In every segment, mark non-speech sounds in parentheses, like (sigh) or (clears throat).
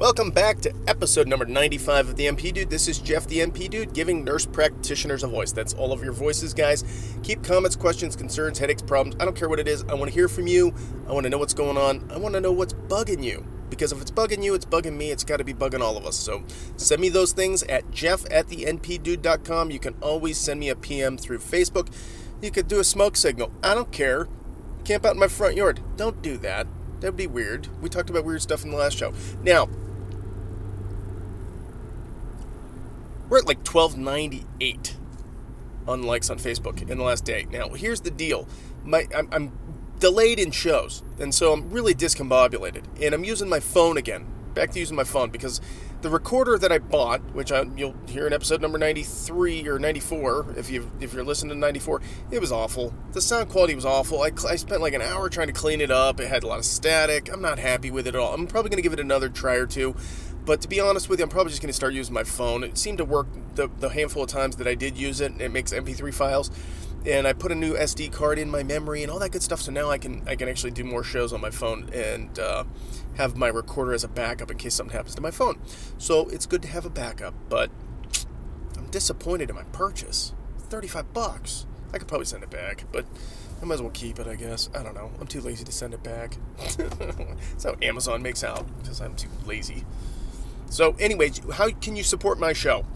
Welcome back to episode number 95 of the NP Dude. This is Jeff, the NP Dude, giving nurse practitioners a voice. That's all of your voices, guys. Keep comments, questions, concerns, headaches, problems. I don't care what it is. I want to hear from you. I want to know what's going on. I want to know what's bugging you. Because if it's bugging you, it's bugging me. It's got to be bugging all of us. So send me those things at jeff at the npdude.com. You can always send me a PM through Facebook. You could do a smoke signal. I don't care. Camp out in my front yard. Don't do that. That'd be weird. We talked about weird stuff in the last show. Now, We're at like 1298 on likes on Facebook in the last day. Now, here's the deal. My I'm, I'm delayed in shows, and so I'm really discombobulated. And I'm using my phone again. Back to using my phone because the recorder that I bought, which I, you'll hear in episode number 93 or 94, if you if you're listening to 94, it was awful. The sound quality was awful. I, I spent like an hour trying to clean it up. It had a lot of static. I'm not happy with it at all. I'm probably going to give it another try or two. But to be honest with you, I'm probably just going to start using my phone. It seemed to work the, the handful of times that I did use it. It makes MP3 files, and I put a new SD card in my memory and all that good stuff. So now I can I can actually do more shows on my phone and uh, have my recorder as a backup in case something happens to my phone. So it's good to have a backup, but I'm disappointed in my purchase. 35 bucks. I could probably send it back, but I might as well keep it, I guess. I don't know. I'm too lazy to send it back. (laughs) That's how Amazon makes out, because I'm too lazy. So, anyways, how can you support my show?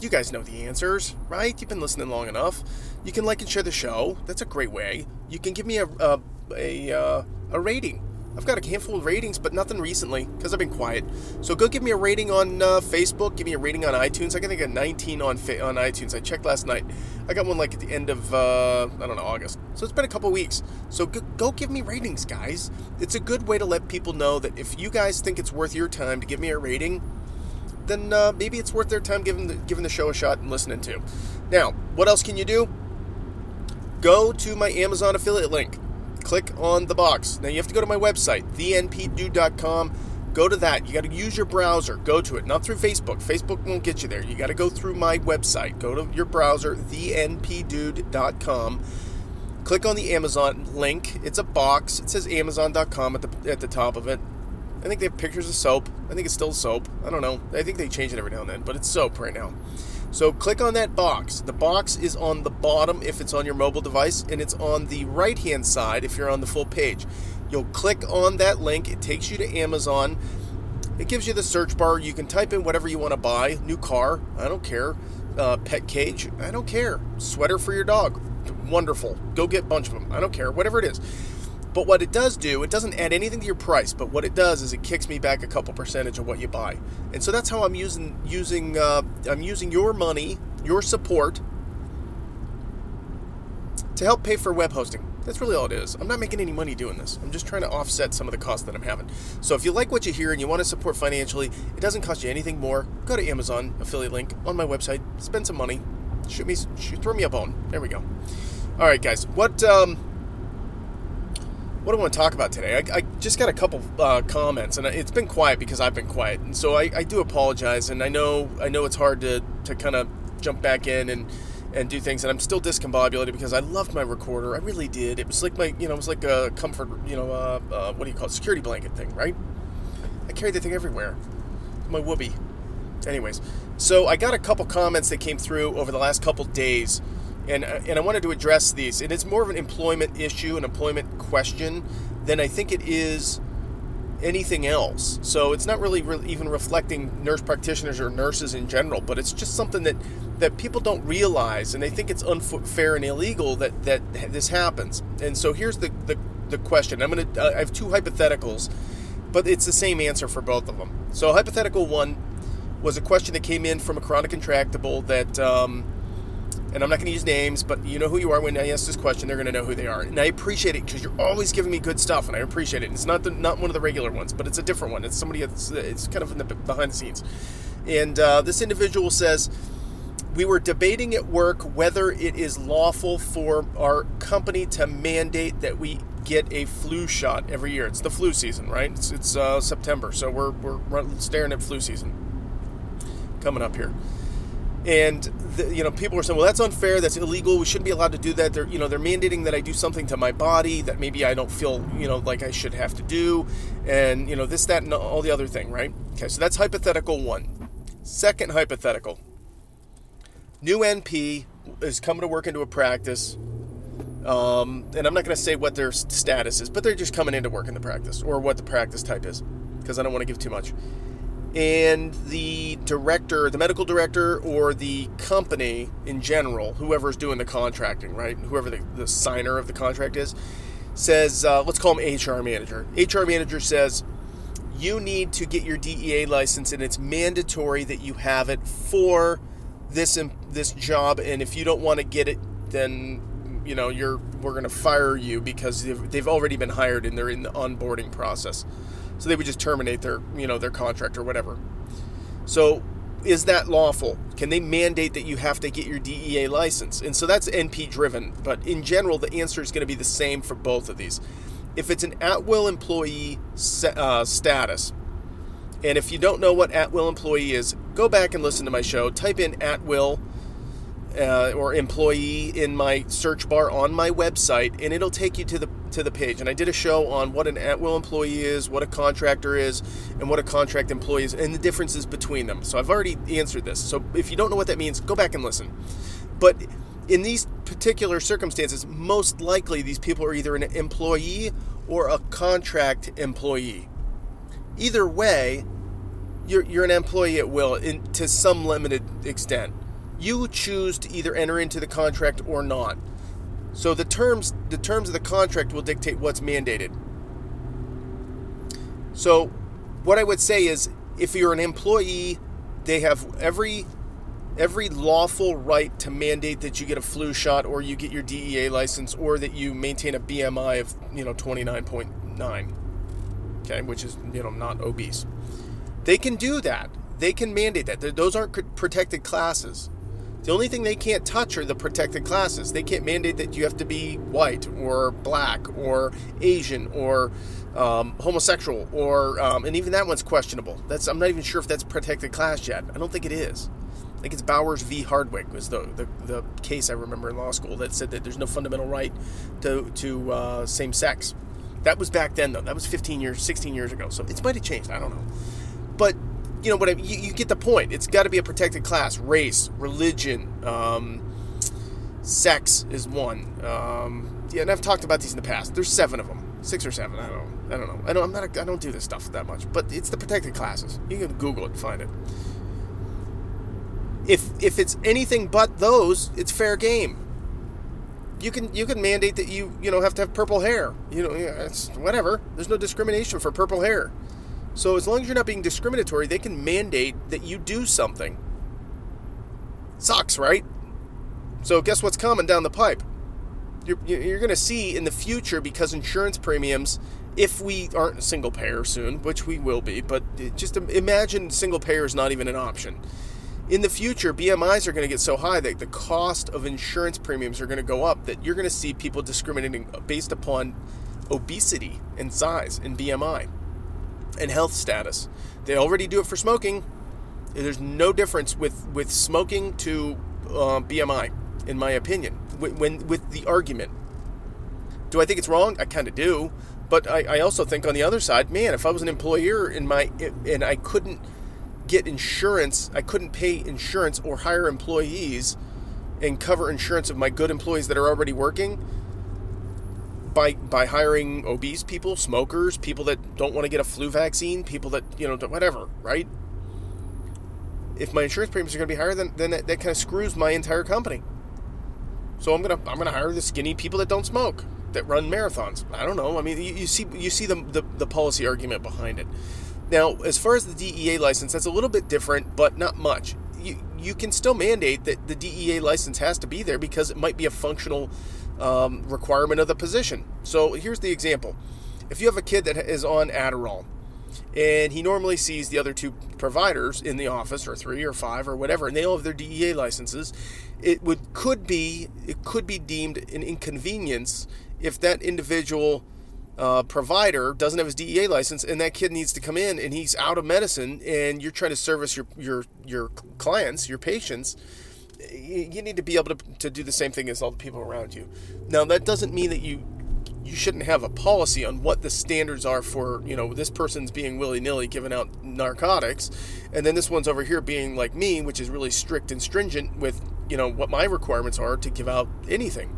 You guys know the answers, right? You've been listening long enough. You can like and share the show. That's a great way. You can give me a a a, uh, a rating I've got a handful of ratings, but nothing recently because I've been quiet. So go give me a rating on uh, Facebook. Give me a rating on iTunes. I think I got 19 on on iTunes. I checked last night. I got one like at the end of uh, I don't know August. So it's been a couple weeks. So go, go give me ratings, guys. It's a good way to let people know that if you guys think it's worth your time to give me a rating, then uh, maybe it's worth their time giving the, giving the show a shot and listening to. Now, what else can you do? Go to my Amazon affiliate link click on the box. Now you have to go to my website, thenpdude.com. Go to that. You got to use your browser. Go to it, not through Facebook. Facebook won't get you there. You got to go through my website. Go to your browser, thenpdude.com. Click on the Amazon link. It's a box. It says Amazon.com at the at the top of it. I think they have pictures of soap. I think it's still soap. I don't know. I think they change it every now and then, but it's soap right now. So click on that box. The box is on the bottom if it's on your mobile device, and it's on the right hand side if you're on the full page. You'll click on that link, it takes you to Amazon. It gives you the search bar. You can type in whatever you want to buy. New car, I don't care. Uh, pet cage, I don't care. Sweater for your dog, wonderful. Go get a bunch of them. I don't care. Whatever it is. But what it does do, it doesn't add anything to your price, but what it does is it kicks me back a couple percentage of what you buy. And so that's how I'm using using uh, I'm using your money, your support to help pay for web hosting. That's really all it is. I'm not making any money doing this. I'm just trying to offset some of the costs that I'm having. So if you like what you hear and you want to support financially, it doesn't cost you anything more. Go to Amazon affiliate link on my website. Spend some money. Shoot me, shoot, throw me a bone. There we go. All right, guys. What um, what I want to talk about today? I, I just got a couple uh, comments, and it's been quiet because I've been quiet, and so I, I do apologize. And I know I know it's hard to, to kind of jump back in and and do things, and I'm still discombobulated because I loved my recorder. I really did. It was like my you know it was like a comfort you know uh, uh, what do you call it security blanket thing, right? I carry the thing everywhere. My whoopee. Anyways, so I got a couple comments that came through over the last couple days and uh, and I wanted to address these. And it's more of an employment issue, an employment question, than I think it is anything else. So it's not really re- even reflecting nurse practitioners or nurses in general, but it's just something that that people don't realize, and they think it's unfair and illegal that that this happens. And so here's the the, the question. I'm gonna uh, I have two hypotheticals, but it's the same answer for both of them. So hypothetical one was a question that came in from a chronic intractable that. Um, and I'm not going to use names, but you know who you are. When I ask this question, they're going to know who they are, and I appreciate it because you're always giving me good stuff, and I appreciate it. It's not the, not one of the regular ones, but it's a different one. It's somebody that's it's kind of in the behind the scenes, and uh, this individual says. We were debating at work whether it is lawful for our company to mandate that we get a flu shot every year. It's the flu season, right? It's, it's uh, September, so we're, we're staring at flu season coming up here. And the, you know people are saying well that's unfair. That's illegal. We shouldn't be allowed to do that. They're you know they're mandating that i do something to my body that maybe i don't feel you know like i should have to do. And you know this that and all the other thing right? Okay so that's hypothetical one. Second hypothetical. New np is coming to work into a practice um, and i'm not going to say what their status is but they're just coming into work in the practice or what the practice type is because i don't want to give too much and the director, the medical director, or the company in general, whoever's doing the contracting, right? Whoever the, the signer of the contract is, says, uh, let's call him HR manager. HR manager says, you need to get your DEA license, and it's mandatory that you have it for this this job. And if you don't want to get it, then you know you're we're going to fire you because they've, they've already been hired and they're in the onboarding process. So they would just terminate their, you know, their contract or whatever. So is that lawful? Can they mandate that you have to get your DEA license? And so that's NP driven, but in general, the answer is going to be the same for both of these. If it's an at will employee uh, status, and if you don't know what at will employee is, go back and listen to my show. Type in at will uh, or employee in my search bar on my website, and it'll take you to the to the page. And I did a show on what an at-will employee is, what a contractor is, and what a contract employee is, and the differences between them. So I've already answered this. So if you don't know what that means, go back and listen. But in these particular circumstances, most likely these people are either an employee or a contract employee. Either way, you're, you're an employee at will in, to some limited extent. You choose to either enter into the contract or not. So the terms the terms of the contract will dictate what's mandated. So what I would say is if you're an employee, they have every every lawful right to mandate that you get a flu shot or you get your DEA license or that you maintain a BMI of, you know, 29.9. Okay, which is, you know, not obese. They can do that. They can mandate that. Those aren't protected classes. The only thing they can't touch are the protected classes. They can't mandate that you have to be white or black or Asian or um, homosexual or um, and even that one's questionable. That's I'm not even sure if that's protected class yet. I don't think it is. I think it's Bowers v. Hardwick was the, the, the case I remember in law school that said that there's no fundamental right to to uh, same sex. That was back then though. That was 15 years, 16 years ago. So it might have changed. I don't know. But you know, what you, you, get the point. It's got to be a protected class. Race, religion, um, sex is one. Um, yeah, and I've talked about these in the past. There's seven of them, six or seven. I don't. I don't know. I don't. I'm not. A, I don't do this stuff that much. But it's the protected classes. You can Google it and find it. If if it's anything but those, it's fair game. You can you can mandate that you you know have to have purple hair. You know, it's whatever. There's no discrimination for purple hair. So as long as you're not being discriminatory, they can mandate that you do something. Sucks, right? So guess what's coming down the pipe? You're, you're going to see in the future because insurance premiums, if we aren't single payer soon, which we will be, but just imagine single payer is not even an option. In the future, BMIs are going to get so high that the cost of insurance premiums are going to go up that you're going to see people discriminating based upon obesity and size and BMI and health status. They already do it for smoking. There's no difference with, with smoking to uh, BMI, in my opinion, when, when, with the argument. Do I think it's wrong? I kind of do. But I, I also think on the other side, man, if I was an employer in my and I couldn't get insurance, I couldn't pay insurance or hire employees and cover insurance of my good employees that are already working, by by hiring obese people, smokers, people that don't want to get a flu vaccine, people that you know whatever, right? If my insurance premiums are going to be higher, then then that, that kind of screws my entire company. So I'm gonna I'm gonna hire the skinny people that don't smoke, that run marathons. I don't know. I mean, you, you see you see the, the the policy argument behind it. Now, as far as the DEA license, that's a little bit different, but not much. You you can still mandate that the DEA license has to be there because it might be a functional um, requirement of the position. So here's the example. If you have a kid that is on Adderall and he normally sees the other two providers in the office or three or five or whatever and they all have their DEA licenses, it would could be it could be deemed an inconvenience if that individual uh, provider doesn't have his DEA license, and that kid needs to come in, and he's out of medicine, and you're trying to service your your your clients, your patients. You need to be able to, to do the same thing as all the people around you. Now, that doesn't mean that you you shouldn't have a policy on what the standards are for you know this person's being willy-nilly giving out narcotics and then this one's over here being like me which is really strict and stringent with you know what my requirements are to give out anything.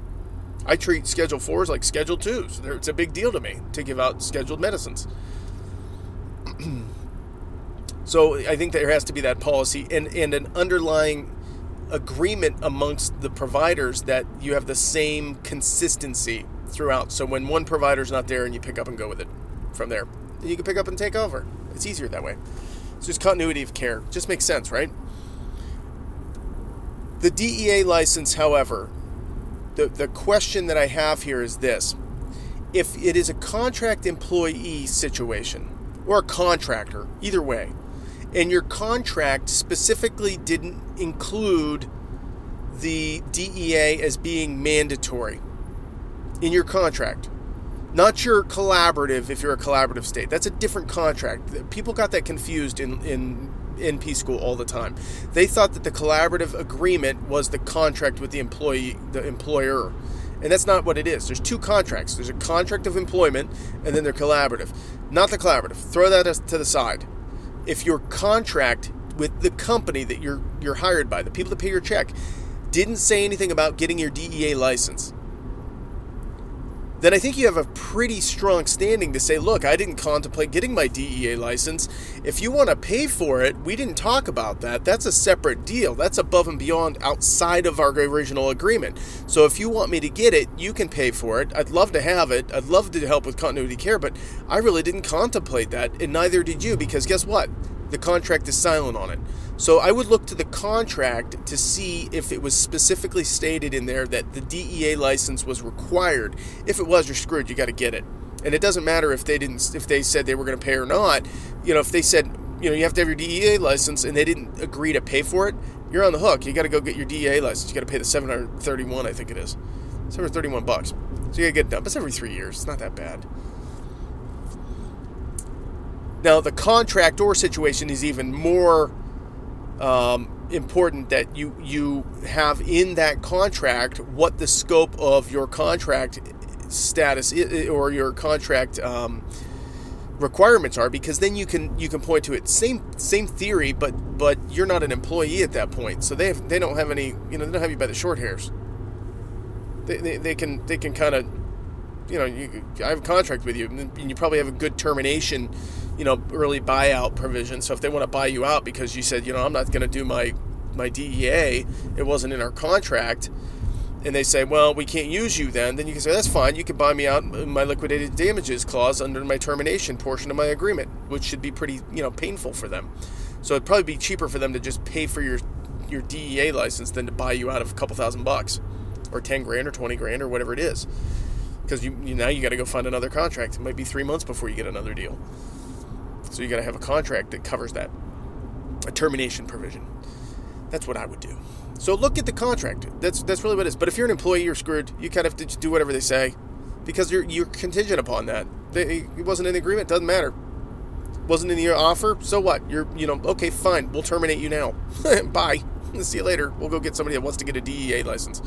I treat schedule fours like schedule twos. It's a big deal to me to give out scheduled medicines. (clears throat) So i think there has to be that policy and, and an underlying agreement amongst the providers that you have the same consistency throughout. So when one provider's not there and you pick up and go with it from there, you can pick up and take over. It's easier that way. It's just continuity of care. Just makes sense, right? The DEA license, however, the, the question that I have here is this. If it is a contract employee situation or a contractor, either way, and your contract specifically didn't include the DEA as being mandatory, in your contract. Not your collaborative if you're a collaborative state. That's a different contract. People got that confused in, in NP school all the time. They thought that the collaborative agreement was the contract with the employee, the employer. And that's not what it is. There's two contracts. There's a contract of employment and then they're collaborative. Not the collaborative. Throw that to the side. If your contract with the company that you're you're hired by, the people that pay your check, didn't say anything about getting your DEA license, then I think you have a pretty strong standing to say, look, I didn't contemplate getting my DEA license. If you want to pay for it, we didn't talk about that. That's a separate deal. That's above and beyond outside of our original agreement. So if you want me to get it, you can pay for it. I'd love to have it. I'd love to help with continuity care, but I really didn't contemplate that, and neither did you, because guess what? The contract is silent on it. So I would look to the contract to see if it was specifically stated in there that the DEA license was required. If it was, you're screwed. You got to get it. And it doesn't matter if they didn't if they said they were going to pay or not. You know, if they said, you know, you have to have your DEA license and they didn't agree to pay for it, you're on the hook. You got to go get your DEA license. You got to pay the 731, I think it is. 731 bucks. So you got to get it done. But it's every 3 years. It's not that bad. Now, the contractor situation is even more um, important that you you have in that contract what the scope of your contract status or your contract um, requirements are because then you can you can point to it. Same same theory but but you're not an employee at that point so they have, they don't have any you know they don't have you by the short hairs. They, they, they can they can kind of you know you, I have a contract with you and you probably have a good termination you know, early buyout provision. So if they want to buy you out because you said, you know, I'm not going to do my my DEA, it wasn't in our contract, and they say, well, we can't use you then, then you can say, that's fine. You can buy me out my liquidated damages clause under my termination portion of my agreement, which should be pretty, you know, painful for them. So it'd probably be cheaper for them to just pay for your your DEA license than to buy you out of a couple thousand bucks, or ten grand, or twenty grand, or whatever it is, because you, you now you got to go find another contract. It might be three months before you get another deal. So you got to have a contract that covers that, a termination provision. That's what I would do. So look at the contract. That's that's really what it is. But if you're an employee, you're screwed. You kind of have to do whatever they say, because you're you're contingent upon that. They, it wasn't in the agreement. Doesn't matter. Wasn't in the offer. So what? You're you know okay fine. We'll terminate you now. (laughs) Bye. (laughs) See you later. We'll go get somebody that wants to get a DEA license.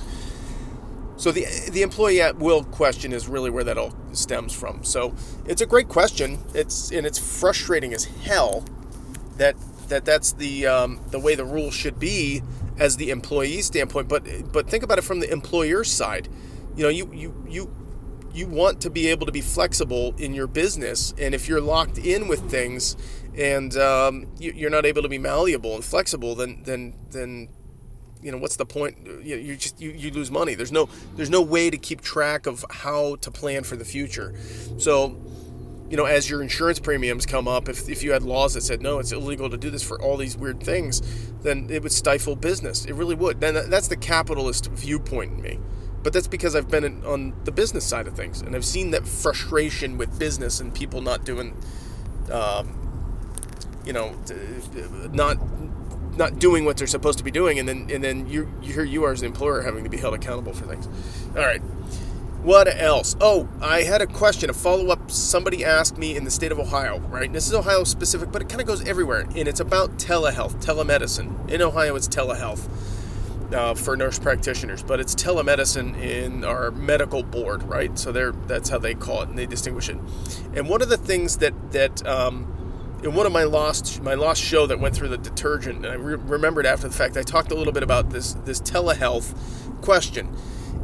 So the the employee at will question is really where that all stems from. So it's a great question. It's and it's frustrating as hell that that that's the um, the way the rule should be as the employee standpoint. But but think about it from the employer side. You know, you you you you want to be able to be flexible in your business, and if you're locked in with things and um, you, are not able to be malleable and flexible, then then then you know what's the point? You, you just you, you lose money. There's no there's no way to keep track of how to plan for the future. So you know as your insurance premiums come up if, if you had laws that said no it's illegal to do this for all these weird things then it would stifle business. It really would. Then that's the capitalist viewpoint in me. But that's because I've been in, on the business side of things and I've seen that frustration with business and people not doing um, you know not not doing what they're supposed to be doing, and then and then you here you are as an employer having to be held accountable for things. All right. What else? Oh, I had a question, a follow up. Somebody asked me in the state of Ohio, right? This is Ohio specific, but it kind of goes everywhere. And it's about telehealth, telemedicine. In Ohio, it's telehealth uh, for nurse practitioners, but it's telemedicine in our medical board, right? So they're, that's how they call it, and they distinguish it. And one of the things that, that, um, in one of my lost my lost show that went through the detergent, and I re- remembered after the fact, I talked a little bit about this this telehealth question,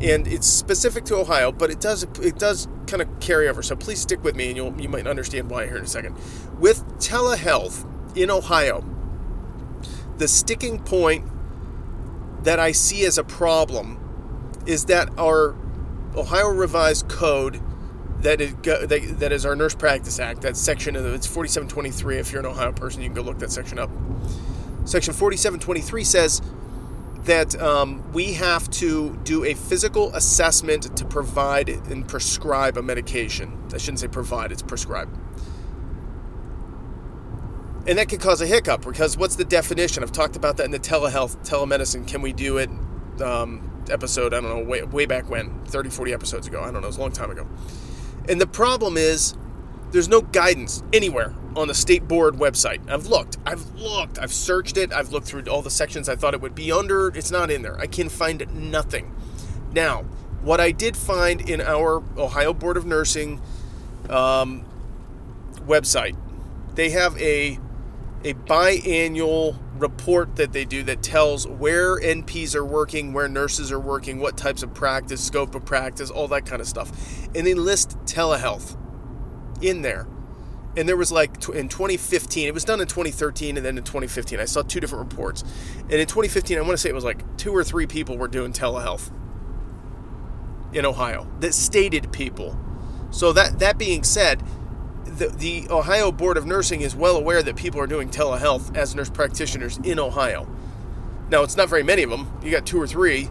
and it's specific to Ohio, but it does it does kind of carry over. So please stick with me, and you'll you might understand why here in a second. With telehealth in Ohio, the sticking point that I see as a problem is that our Ohio Revised Code that is that, is our Nurse Practice Act. That section of it's 4723. If you're an Ohio person, you can go look that section up. Section 4723 says that um, we have to do a physical assessment to provide and prescribe a medication. I shouldn't say provide; it's prescribe. And that could cause a hiccup because what's the definition? I've talked about that in the telehealth, telemedicine. Can we do it? Um, episode, I don't know, way, way back when, 30, 40 episodes ago. I don't know, it was a long time ago. And the problem is, there's no guidance anywhere on the state board website. I've looked, I've looked, I've searched it, I've looked through all the sections I thought it would be under. It's not in there. I can find nothing. Now, what I did find in our Ohio Board of Nursing um, website, they have a a biannual report that they do that tells where NPs are working, where nurses are working, what types of practice, scope of practice, all that kind of stuff. And they list telehealth in there. And there was like in 2015, it was done in 2013 and then in 2015. I saw two different reports. And in 2015, I want to say it was like two or three people were doing telehealth in Ohio that stated people. So that that being said, the, the Ohio Board of Nursing is well aware that people are doing telehealth as nurse practitioners in Ohio. Now, it's not very many of them, you got two or three,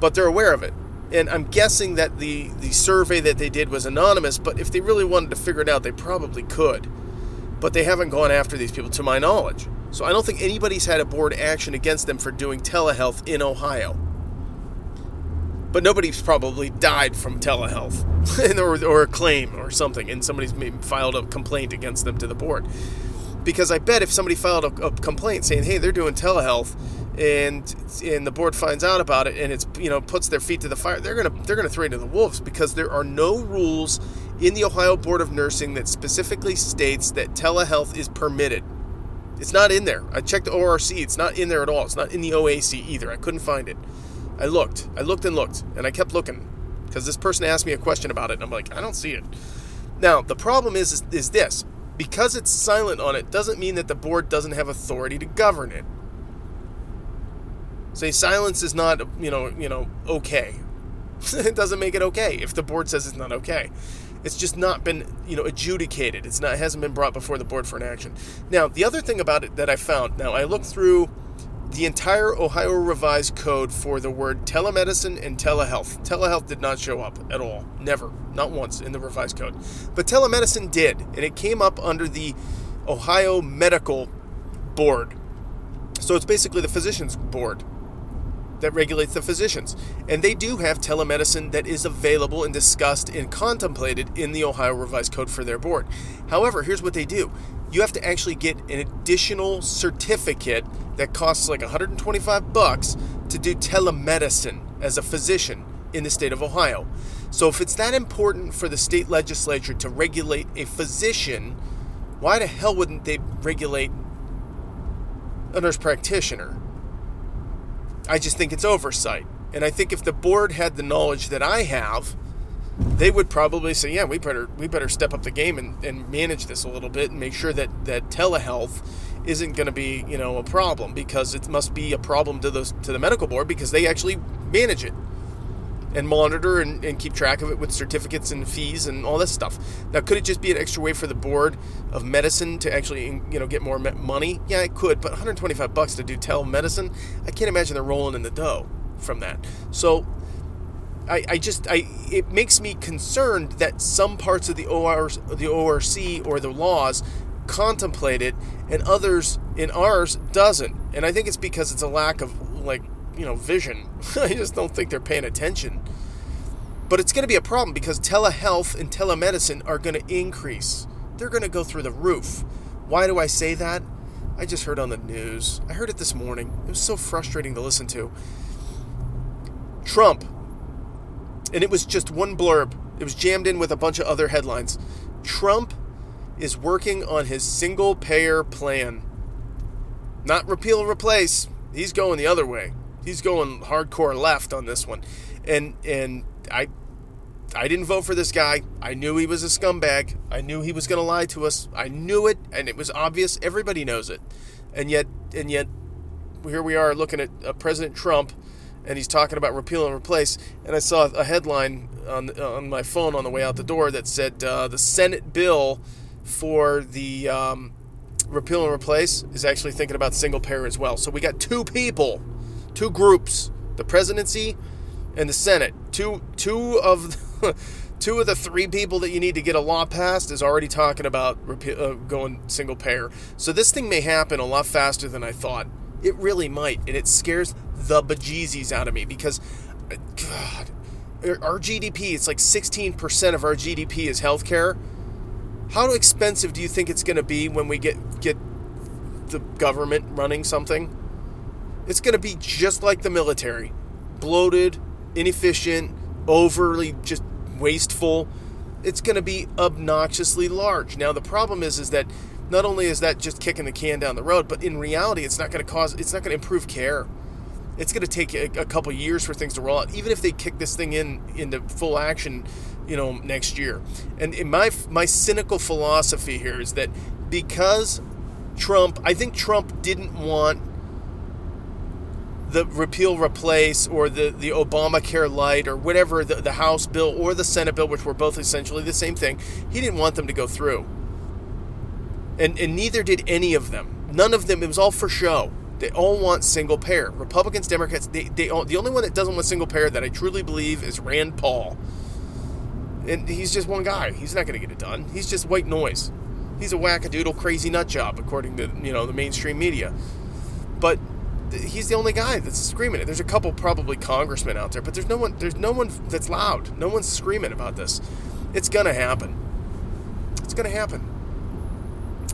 but they're aware of it. And I'm guessing that the, the survey that they did was anonymous, but if they really wanted to figure it out, they probably could. But they haven't gone after these people, to my knowledge. So I don't think anybody's had a board action against them for doing telehealth in Ohio but nobody's probably died from telehealth (laughs) or, or a claim or something, and somebody's filed a complaint against them to the board. Because I bet if somebody filed a, a complaint saying, "Hey, they're doing telehealth," and and the board finds out about it, and it's you know puts their feet to the fire, they're gonna they're gonna throw it to the wolves because there are no rules in the Ohio Board of Nursing that specifically states that telehealth is permitted. It's not in there. I checked the ORC; it's not in there at all. It's not in the OAC either. I couldn't find it. I looked, I looked and looked, and I kept looking because this person asked me a question about it, and I'm like, I don't see it. Now, the problem is, is, is this because it's silent on it doesn't mean that the board doesn't have authority to govern it. Say silence is not, you know, you know, okay. (laughs) it doesn't make it okay if the board says it's not okay. It's just not been, you know, adjudicated. It's not it hasn't been brought before the board for an action. Now, the other thing about it that I found, now I looked through the entire Ohio Revised Code for the word telemedicine and telehealth. Telehealth did not show up at all. Never. Not once in the Revised Code. But telemedicine did, and it came up under the Ohio Medical Board. So it's basically the physicians board that regulates the physicians. And they do have telemedicine that is available and discussed and contemplated in the Ohio Revised Code for their board. However, here's what they do you have to actually get an additional certificate that costs like 125 bucks to do telemedicine as a physician in the state of Ohio. So if it's that important for the state legislature to regulate a physician, why the hell wouldn't they regulate a nurse practitioner? I just think it's oversight. And I think if the board had the knowledge that I have, they would probably say, yeah, we better we better step up the game and, and manage this a little bit and make sure that, that telehealth isn't going to be you know a problem because it must be a problem to the to the medical board because they actually manage it and monitor and, and keep track of it with certificates and fees and all this stuff. Now, could it just be an extra way for the board of medicine to actually you know get more money? Yeah, it could, but 125 bucks to do telemedicine, I can't imagine they're rolling in the dough from that. So I, I just I it makes me concerned that some parts of the OR the ORC or the laws contemplate it and others in ours doesn't. And I think it's because it's a lack of like, you know, vision. (laughs) I just don't think they're paying attention. But it's going to be a problem because telehealth and telemedicine are going to increase. They're going to go through the roof. Why do I say that? I just heard on the news. I heard it this morning. It was so frustrating to listen to. Trump, and it was just one blurb. It was jammed in with a bunch of other headlines. Trump is working on his single payer plan. Not repeal and replace. He's going the other way. He's going hardcore left on this one. And and I I didn't vote for this guy. I knew he was a scumbag. I knew he was going to lie to us. I knew it, and it was obvious. Everybody knows it, and yet, and yet, here we are looking at uh, President Trump, and he's talking about repeal and replace. And I saw a headline on on my phone on the way out the door that said uh, the Senate bill for the um, repeal and replace is actually thinking about single payer as well. So we got two people, two groups, the presidency and the Senate. Two two of (laughs) two of the three people that you need to get a law passed is already talking about uh, going single payer. So this thing may happen a lot faster than I thought. It really might, and it scares the bejesus out of me because, God, our GDP, it's like 16% of our GDP is healthcare. How expensive do you think it's going to be when we get get the government running something? It's going to be just like the military, bloated, inefficient, overly just wasteful. It's going to be obnoxiously large. Now the problem is is that not only is that just kicking the can down the road, but in reality it's not going to cause it's not going to improve care. It's going to take a, a couple years for things to roll out even if they kick this thing in into full action, you know, next year. And in my my cynical philosophy here is that because Trump, I think Trump didn't want the repeal replace or the, the Obamacare light or whatever the, the House bill or the Senate bill, which were both essentially the same thing, he didn't want them to go through. And, and neither did any of them. None of them, it was all for show. They all want single payer. Republicans, Democrats, they, they all, the only one that doesn't want single payer that I truly believe is Rand Paul. And he's just one guy. He's not going to get it done. He's just white noise. He's a wackadoodle crazy nut job, according to you know the mainstream media. But he's the only guy that's screaming it. There's a couple probably congressmen out there, but there's no one. There's no one that's loud. No one's screaming about this. It's gonna happen. It's gonna happen.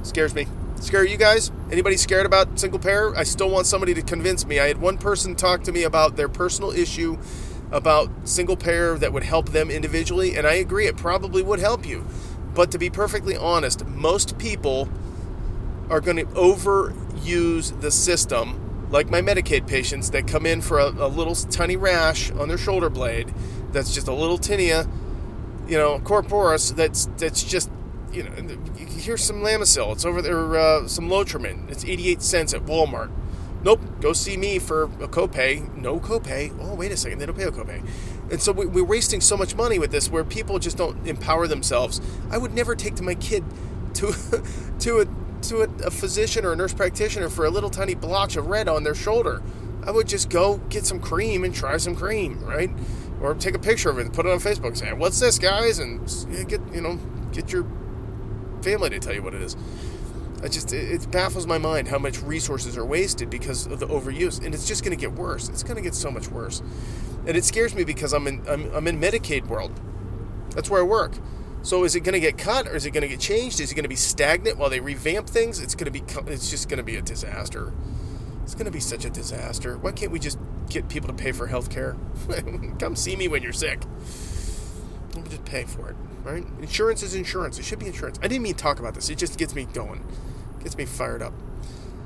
Scares me. Scare you guys? Anybody scared about single payer? I still want somebody to convince me. I had one person talk to me about their personal issue about single payer that would help them individually, and I agree, it probably would help you. But to be perfectly honest, most people are going to overuse the system like my Medicaid patients that come in for a, a, little tiny rash on their shoulder blade that's just a little tinea, you know, corporis that's that's just you know here's some Lamisil. It's over there. Uh, some Lotrimin. It's 88 cents at Walmart. Nope. Go see me for a copay. No copay. Oh wait a second. They don't pay a copay. And so we, are wasting so much money with this, where people just don't empower themselves. I would never take to my kid to (laughs) to a to a, a physician or a nurse practitioner for a little tiny blotch of red on their shoulder. I would just go get some cream and try some cream, right? Or take a picture of it and put it on Facebook saying, "What's this, guys?" and get you know get your family to tell you what it is. I just it, baffles my mind how much resources are wasted because of the overuse, and it's just going to get worse. It's going to get so much worse, and it scares me because I'm in I'm, I'm in Medicaid world. That's where I work. So is it going to get cut or is it going to get changed? Is it going to be stagnant while they revamp things? It's going to be it's just going to be a disaster. It's going to be such a disaster. Why can't we just get people to pay for health care? (laughs) Come see me when you're sick. We'll just pay for it, right? Insurance is insurance. It should be insurance. I didn't mean to talk about this. It just gets me going. Gets me fired up.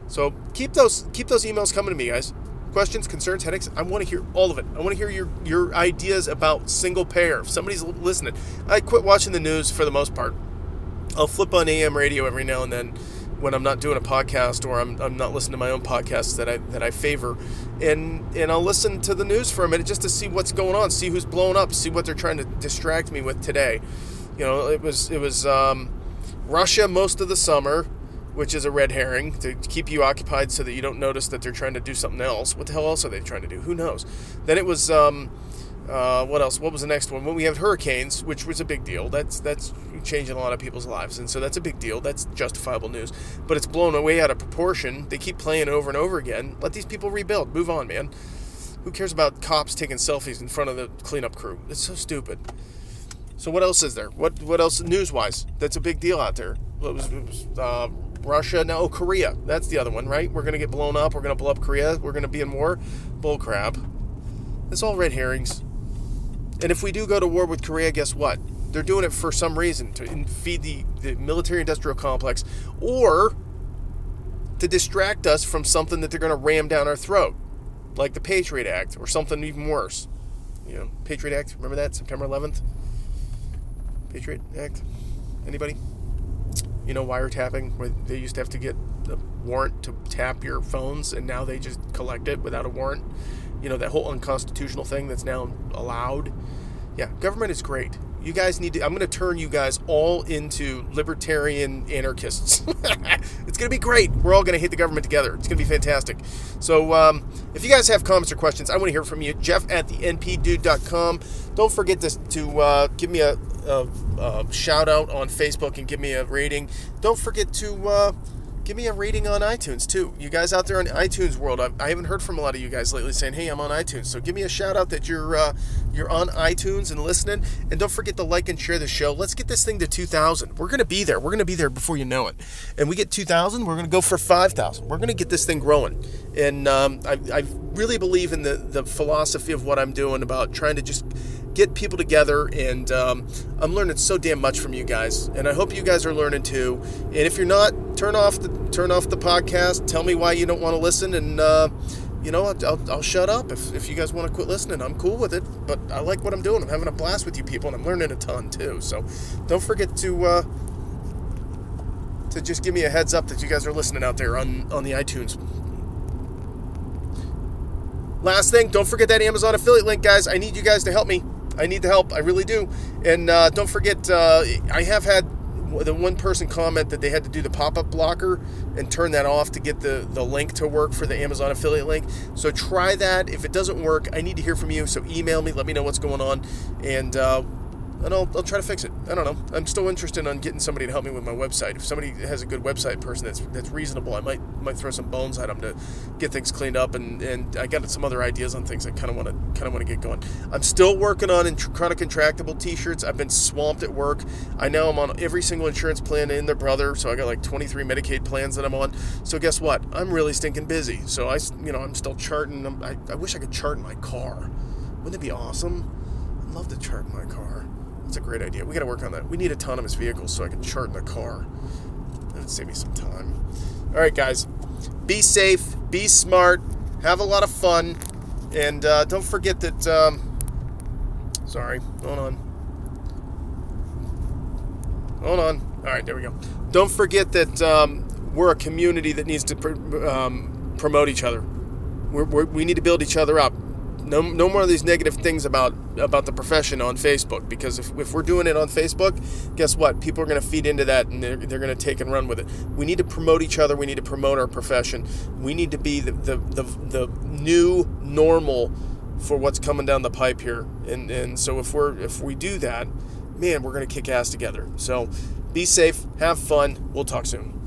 So keep those keep those emails coming to me, guys questions, concerns, headaches. I want to hear all of it. I want to hear your your ideas about single payer. If somebody's listening, I quit watching the news for the most part. I'll flip on AM radio every now and then when I'm not doing a podcast or I'm, I'm not listening to my own podcasts that I that I favor, and and I'll listen to the news for a minute just to see what's going on, see who's blown up, see what they're trying to distract me with today. You know, it was it was um, Russia most of the summer which is a red herring to keep you occupied so that you don't notice that they're trying to do something else. What the hell else are they trying to do? Who knows? Then it was um, uh, what else? What was the next one? When we have hurricanes, which was a big deal. That's that's changing a lot of people's lives, and so that's a big deal. That's justifiable news. But it's blown away out of proportion. They keep playing over and over again. Let these people rebuild. Move on, man. Who cares about cops taking selfies in front of the cleanup crew? It's so stupid. So what else is there? What what else news-wise? That's a big deal out there. It was, it was, uh, Russia, no, Korea. That's the other one, right? We're gonna get blown up. We're gonna blow up Korea. We're gonna be in war. Bull crap. It's all red herrings. And if we do go to war with Korea, guess what? They're doing it for some reason to feed the, the military industrial complex or to distract us from something that they're going to ram down our throat, like the Patriot Act or something even worse. You know, Patriot Act, remember that? September 11th? Patriot Act? Anybody? You know, wiretapping, where they used to have to get a warrant to tap your phones, and now they just collect it without a warrant. You know, that whole unconstitutional thing that's now allowed. Yeah, government is great. You guys need to, I'm going to turn you guys all into libertarian anarchists. (laughs) it's going to be great. We're all going to hate the government together. It's going to be fantastic. So, um, if you guys have comments or questions, I want to hear from you. Jeff at the npdude.com. Don't forget to, to uh, give me a, a, a, shout out on Facebook and give me a rating. Don't forget to. Uh, give me a rating on iTunes too. You guys out there in iTunes world, I, I, haven't heard from a lot of you guys lately saying, "Hey, I'm on iTunes." So give me a shout out that you're uh, you're on iTunes and listening. And don't forget to like and share the show. Let's get this thing to 2,000. We're gonna be there. We're gonna be there before you know it. And we get 2,000, we're gonna go for 5,000. We're gonna get this thing growing. And um, I, I really believe in the the philosophy of what I'm doing about trying to just get people together and um, i'm learning so damn much from you guys and i hope you guys are learning too. And if you're not turn off the turn off the podcast. Tell me why you don't want to listen and uh, you know I'll, I'll, shut up if, if you guys want to quit listening. I'm cool with it but i like what i'm doing. I'm having a blast with you people and i'm learning a ton too. So don't forget to uh, to just give me a heads up that you guys are listening out there on on the itunes. Last thing don't forget that amazon affiliate link guys. I need you guys to help me I need the help. I really do. And uh, don't forget, uh, I have had the one person comment that they had to do the pop-up blocker and turn that off to get the, the link to work for the Amazon affiliate link. So try that. If it doesn't work, I need to hear from you. So email me, let me know what's going on, and uh, and I'll, I'll try to fix it. I don't know. I'm still interested on getting somebody to help me with my website. If somebody has a good website person that's that's reasonable, I might might throw some bones at them to get things cleaned up. And, and I got some other ideas on things I kind of want to kind of want to get going. I'm still working on int- chronic intractable T-shirts. I've been swamped at work. I know I'm on every single insurance plan in their brother, so I got like 23 Medicaid plans that I'm on. So guess what? I'm really stinking busy. So I you know I'm still charting. I'm, I, I wish I could chart in my car. Wouldn't it be awesome? I'd love to chart in my car. That's a great idea. We got to work on that. We need autonomous vehicles so I can chart in the car. That'd save me some time. All right, guys. Be safe. Be smart. Have a lot of fun. And uh, don't forget that. Um, sorry. Hold on. Hold on. All right, there we go. Don't forget that um, we're a community that needs to pr- um, promote each other. We're, we're, we need to build each other up no, no more of these negative things about about the profession on Facebook because if, if we're doing it on Facebook, guess what? People are going to feed into that and they're, they're going to take and run with it. We need to promote each other. We need to promote our profession. We need to be the, the, the, the new normal for what's coming down the pipe here. And, and so if we're if we do that, man, we're going to kick ass together. So be safe, have fun. We'll talk soon.